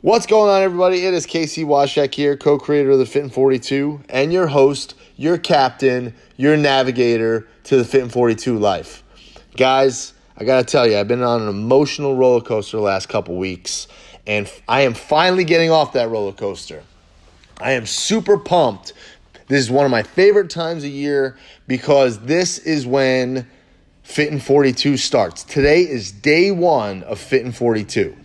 What's going on, everybody? It is Casey Washek here, co creator of the Fit in 42, and your host, your captain, your navigator to the Fit in 42 life. Guys, I got to tell you, I've been on an emotional roller coaster the last couple weeks, and I am finally getting off that roller coaster. I am super pumped. This is one of my favorite times of year because this is when Fit in 42 starts. Today is day one of Fit in 42.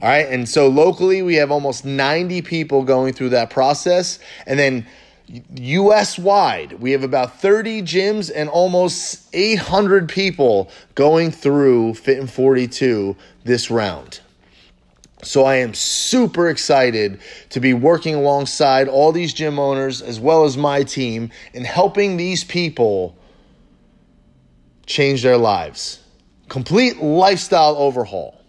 All right. And so locally, we have almost 90 people going through that process. And then US wide, we have about 30 gyms and almost 800 people going through Fit in 42 this round. So I am super excited to be working alongside all these gym owners as well as my team in helping these people change their lives. Complete lifestyle overhaul.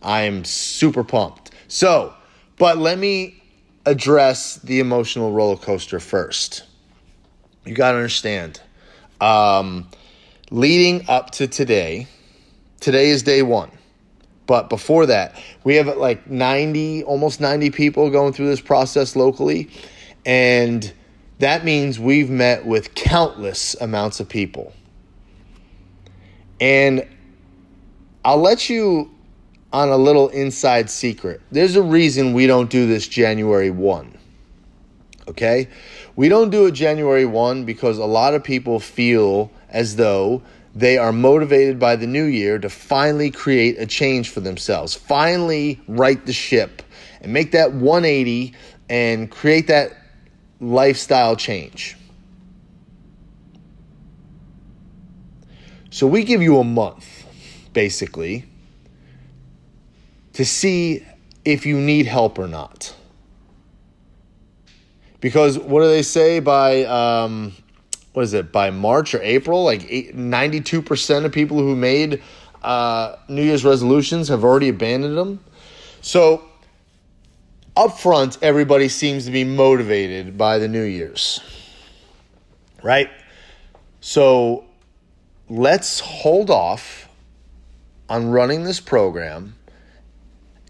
I am super pumped. So, but let me address the emotional roller coaster first. You got to understand, um, leading up to today, today is day one. But before that, we have like 90, almost 90 people going through this process locally. And that means we've met with countless amounts of people. And I'll let you on a little inside secret. There's a reason we don't do this January 1. Okay? We don't do it January 1 because a lot of people feel as though they are motivated by the new year to finally create a change for themselves, finally right the ship and make that 180 and create that lifestyle change. So we give you a month, basically, to see if you need help or not. Because what do they say by um, what is it by March or April? Like ninety two percent of people who made uh, New Year's resolutions have already abandoned them. So up front, everybody seems to be motivated by the New Year's, right? So let's hold off on running this program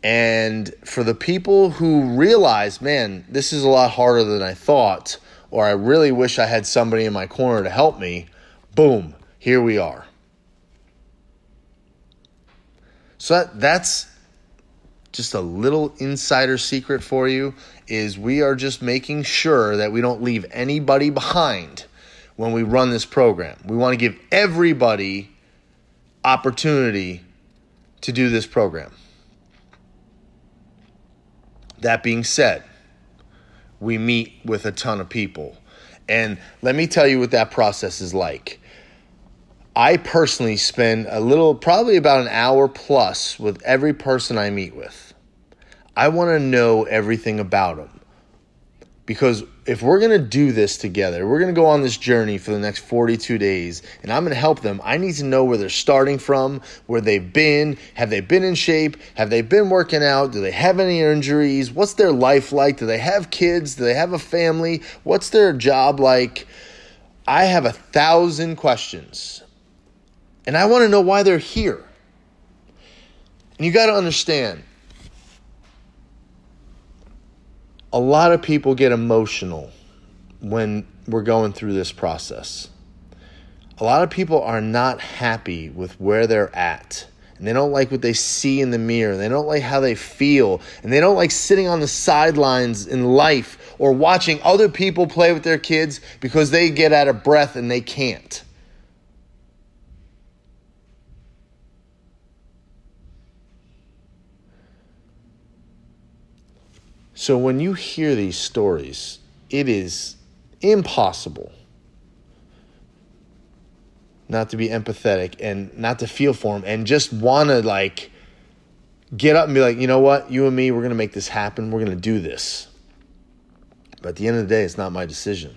and for the people who realize, man, this is a lot harder than I thought, or I really wish I had somebody in my corner to help me, boom, here we are. So that, that's just a little insider secret for you is we are just making sure that we don't leave anybody behind when we run this program. We want to give everybody opportunity to do this program. That being said, we meet with a ton of people. And let me tell you what that process is like. I personally spend a little, probably about an hour plus with every person I meet with. I want to know everything about them. Because if we're going to do this together, we're going to go on this journey for the next 42 days, and I'm going to help them. I need to know where they're starting from, where they've been. Have they been in shape? Have they been working out? Do they have any injuries? What's their life like? Do they have kids? Do they have a family? What's their job like? I have a thousand questions, and I want to know why they're here. And you got to understand a lot of people get emotional when we're going through this process. A lot of people are not happy with where they're at. And they don't like what they see in the mirror. They don't like how they feel. And they don't like sitting on the sidelines in life or watching other people play with their kids because they get out of breath and they can't. So when you hear these stories, it is impossible not to be empathetic and not to feel for them and just want to like get up and be like, you know what, you and me, we're going to make this happen. We're going to do this. But at the end of the day, it's not my decision.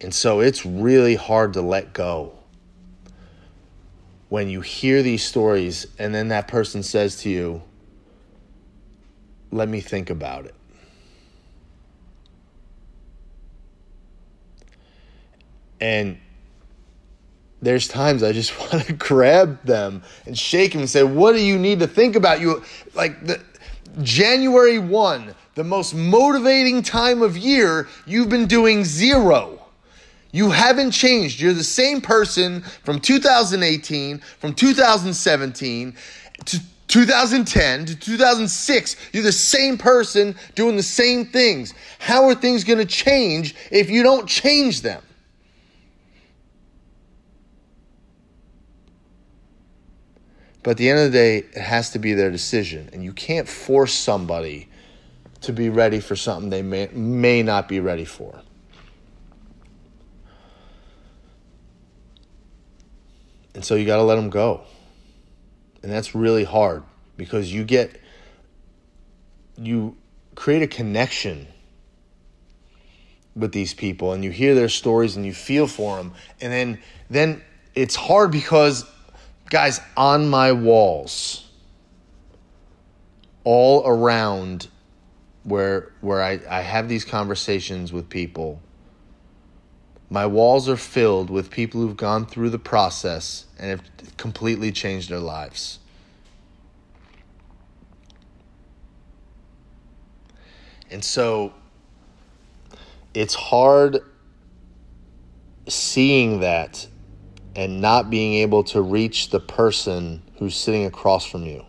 And so it's really hard to let go when you hear these stories and then that person says to you, let me think about it. And there's times I just want to grab them and shake them and say, "What do you need to think about?" You like the January 1, the most motivating time of year, you've been doing zero. You haven't changed. You're the same person from 2018, from 2017 to 2010 to 2006. You're the same person doing the same things. How are things going to change if you don't change them? But at the end of the day, it has to be their decision. And you can't force somebody to be ready for something they may, may not be ready for. And so you got to let them go. And that's really hard because you get, you create a connection with these people and you hear their stories and you feel for them. And then, then it's hard because guys, on my walls, all around where where I, I have these conversations with people, my walls are filled with people who've gone through the process and have completely changed their lives. And so it's hard seeing that and not being able to reach the person who's sitting across from you.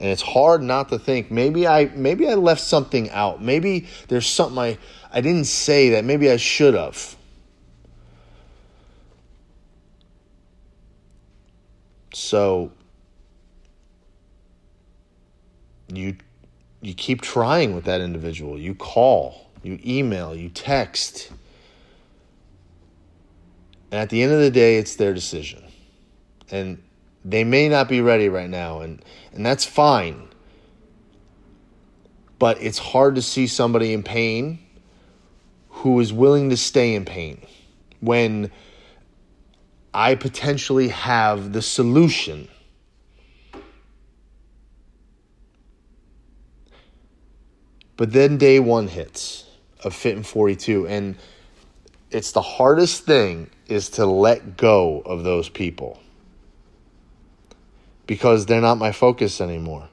And it's hard not to think maybe I maybe I left something out. Maybe there's something I I didn't say that maybe I should have. So you you keep trying with that individual. You call, you email, you text, and at the end of the day, it's their decision. And they may not be ready right now, and, and that's fine. But it's hard to see somebody in pain who is willing to stay in pain when I potentially have the solution. But then day one hits of Fit in 42, and it's the hardest thing is to let go of those people because they're not my focus anymore.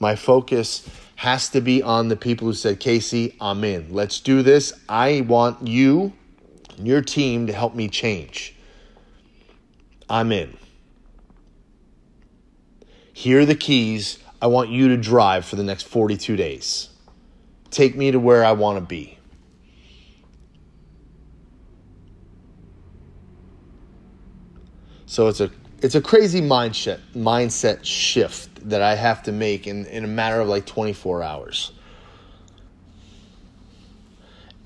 My focus has to be on the people who said, Casey, I'm in. Let's do this. I want you and your team to help me change. I'm in. Here are the keys. I want you to drive for the next 42 days. Take me to where I want to be. So it's a it's a crazy mindset mindset shift that I have to make in, in a matter of like 24 hours.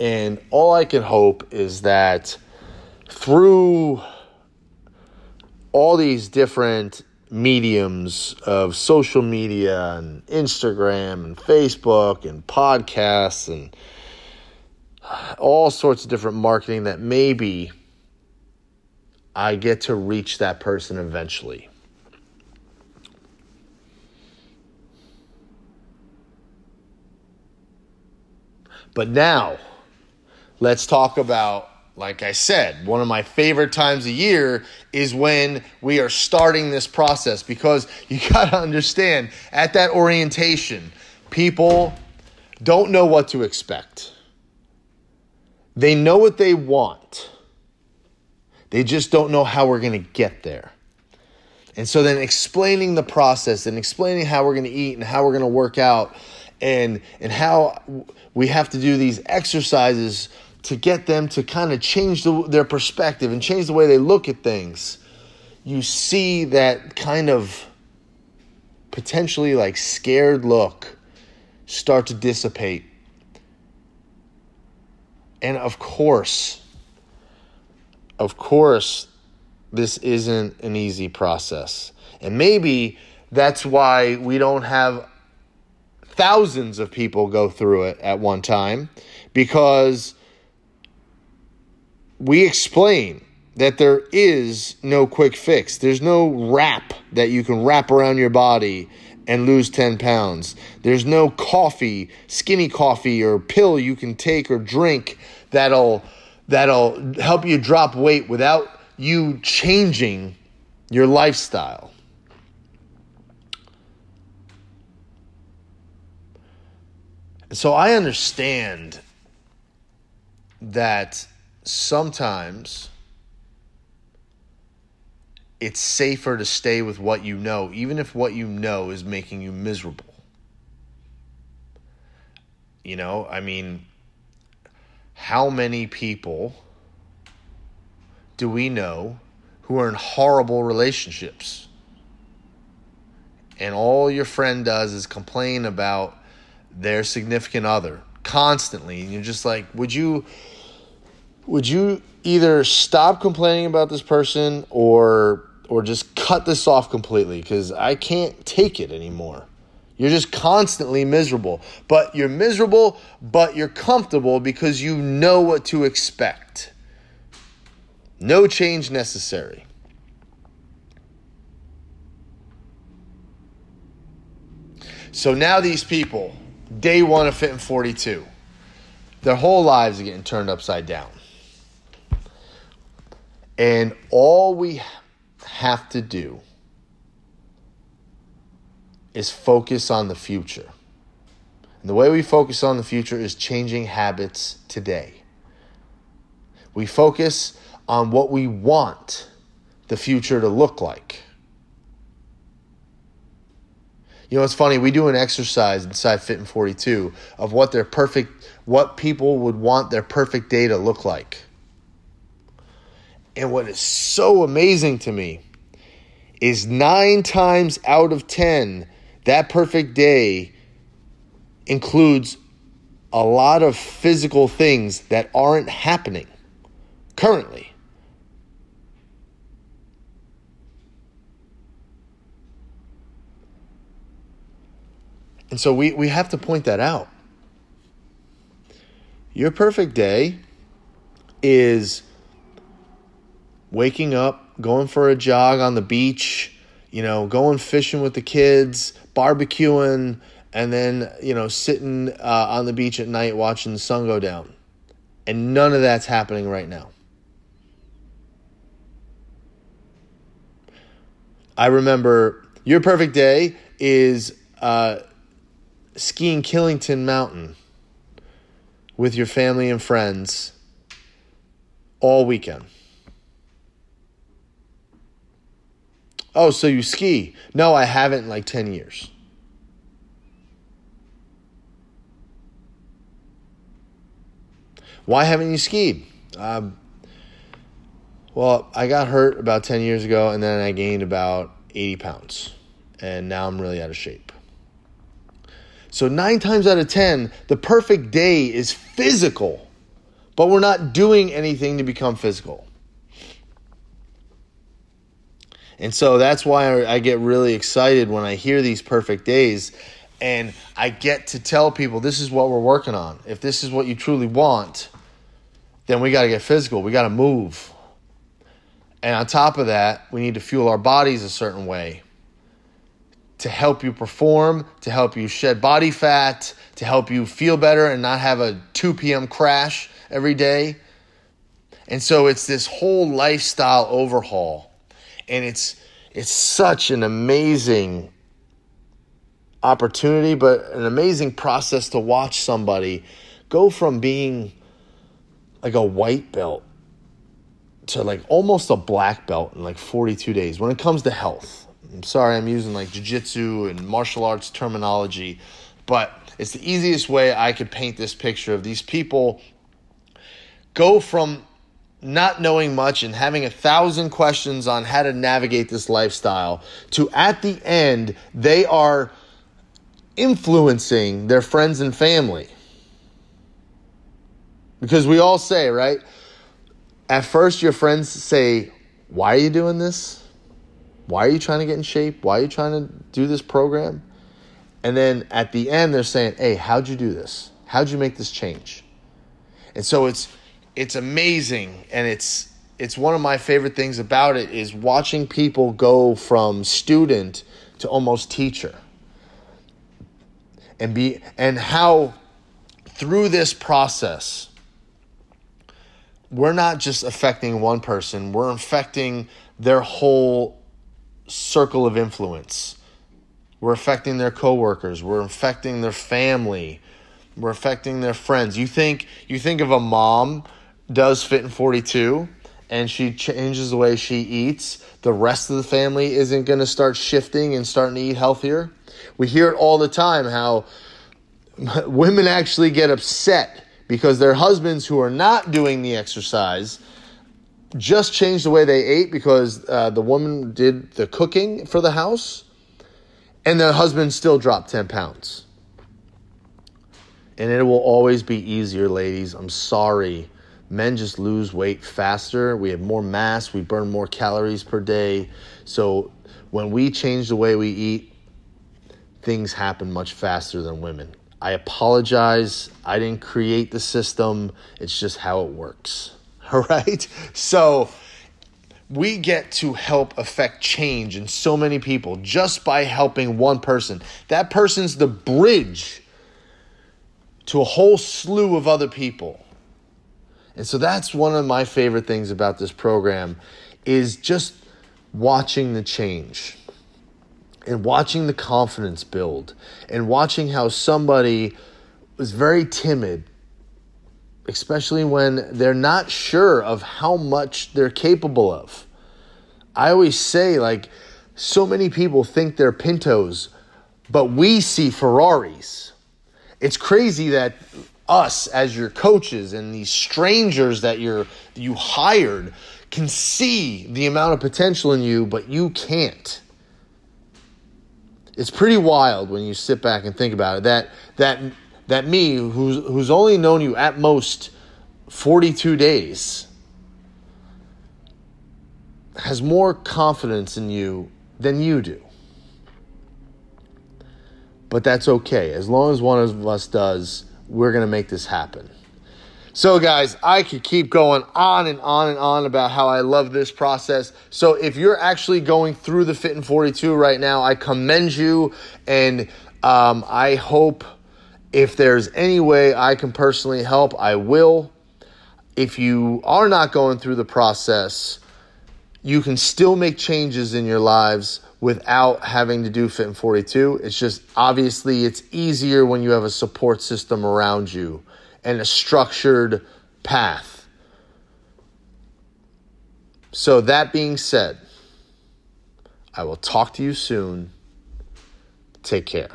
And all I can hope is that through all these different mediums of social media and Instagram and Facebook and podcasts and all sorts of different marketing that maybe I get to reach that person eventually. But now, let's talk about, like I said, one of my favorite times a year is when we are starting this process because you got to understand at that orientation, people don't know what to expect. They know what they want they just don't know how we're going to get there. And so then explaining the process and explaining how we're going to eat and how we're going to work out and and how we have to do these exercises to get them to kind of change the, their perspective and change the way they look at things. You see that kind of potentially like scared look start to dissipate. And of course, of course, this isn't an easy process. And maybe that's why we don't have thousands of people go through it at one time because we explain that there is no quick fix. There's no wrap that you can wrap around your body and lose 10 pounds. There's no coffee, skinny coffee, or pill you can take or drink that'll that'll help you drop weight without you changing your lifestyle. So I understand that sometimes it's safer to stay with what you know, even if what you know is making you miserable. You know, I mean, how many people do we know who are in horrible relationships? And all your friend does is complain about their significant other constantly. And you're just like, would you would you either stop complaining about this person or or just cut this off completely because I can't take it anymore. You're just constantly miserable. But you're miserable, but you're comfortable because you know what to expect. No change necessary. So now these people, day one of Fit in 42, their whole lives are getting turned upside down. And all we have to do is focus on the future. And the way we focus on the future is changing habits today. We focus on what we want the future to look like. You know, it's funny, we do an exercise inside Fit in 42 of what their perfect what people would want their perfect day to look like. And what is so amazing to me is 9 times out of 10 that perfect day includes a lot of physical things that aren't happening currently. And so we, we have to point that out. Your perfect day is waking up, going for a jog on the beach, you know, going fishing with the kids, barbecuing, and then, you know, sitting uh, on the beach at night watching the sun go down. And none of that's happening right now. I remember your perfect day is uh, skiing Killington Mountain with your family and friends all weekend. Oh, so you ski? No, I haven't in like 10 years. Why haven't you skied? Um, well, I got hurt about 10 years ago and then I gained about 80 pounds. And now I'm really out of shape. So, nine times out of 10, the perfect day is physical, but we're not doing anything to become physical. And so that's why I get really excited when I hear these perfect days and I get to tell people this is what we're working on. If this is what you truly want, then we got to get physical. We got to move. And on top of that, we need to fuel our bodies a certain way to help you perform, to help you shed body fat, to help you feel better and not have a 2 p.m. crash every day. And so it's this whole lifestyle overhaul and it's it's such an amazing opportunity, but an amazing process to watch somebody go from being like a white belt to like almost a black belt in like 42 days when it comes to health. I'm sorry, I'm using like jiu-jitsu and martial arts terminology, but it's the easiest way I could paint this picture of these people go from not knowing much and having a thousand questions on how to navigate this lifestyle to at the end they are influencing their friends and family. Because we all say right at first your friends say why are you doing this? Why are you trying to get in shape? Why are you trying to do this program? And then at the end they're saying hey how'd you do this? How'd you make this change? And so it's it's amazing and it's it's one of my favorite things about it is watching people go from student to almost teacher and be and how through this process we're not just affecting one person, we're affecting their whole circle of influence. We're affecting their coworkers, we're affecting their family, we're affecting their friends. You think you think of a mom does fit in 42 and she changes the way she eats, the rest of the family isn't going to start shifting and starting to eat healthier. We hear it all the time how women actually get upset because their husbands who are not doing the exercise just changed the way they ate because uh, the woman did the cooking for the house and the husband still dropped 10 pounds. And it will always be easier, ladies. I'm sorry. Men just lose weight faster. We have more mass. We burn more calories per day. So when we change the way we eat, things happen much faster than women. I apologize. I didn't create the system. It's just how it works. All right? So we get to help affect change in so many people just by helping one person. That person's the bridge to a whole slew of other people. And so that's one of my favorite things about this program is just watching the change and watching the confidence build and watching how somebody was very timid especially when they're not sure of how much they're capable of. I always say like so many people think they're pintos but we see ferraris. It's crazy that us as your coaches and these strangers that you're you hired can see the amount of potential in you but you can't it's pretty wild when you sit back and think about it. That that that me who's who's only known you at most 42 days has more confidence in you than you do. But that's okay. As long as one of us does, we're going to make this happen. So, guys, I could keep going on and on and on about how I love this process. So, if you're actually going through the Fit in 42 right now, I commend you. And um, I hope if there's any way I can personally help, I will. If you are not going through the process, you can still make changes in your lives without having to do Fit in 42. It's just obviously it's easier when you have a support system around you and a structured path. So, that being said, I will talk to you soon. Take care.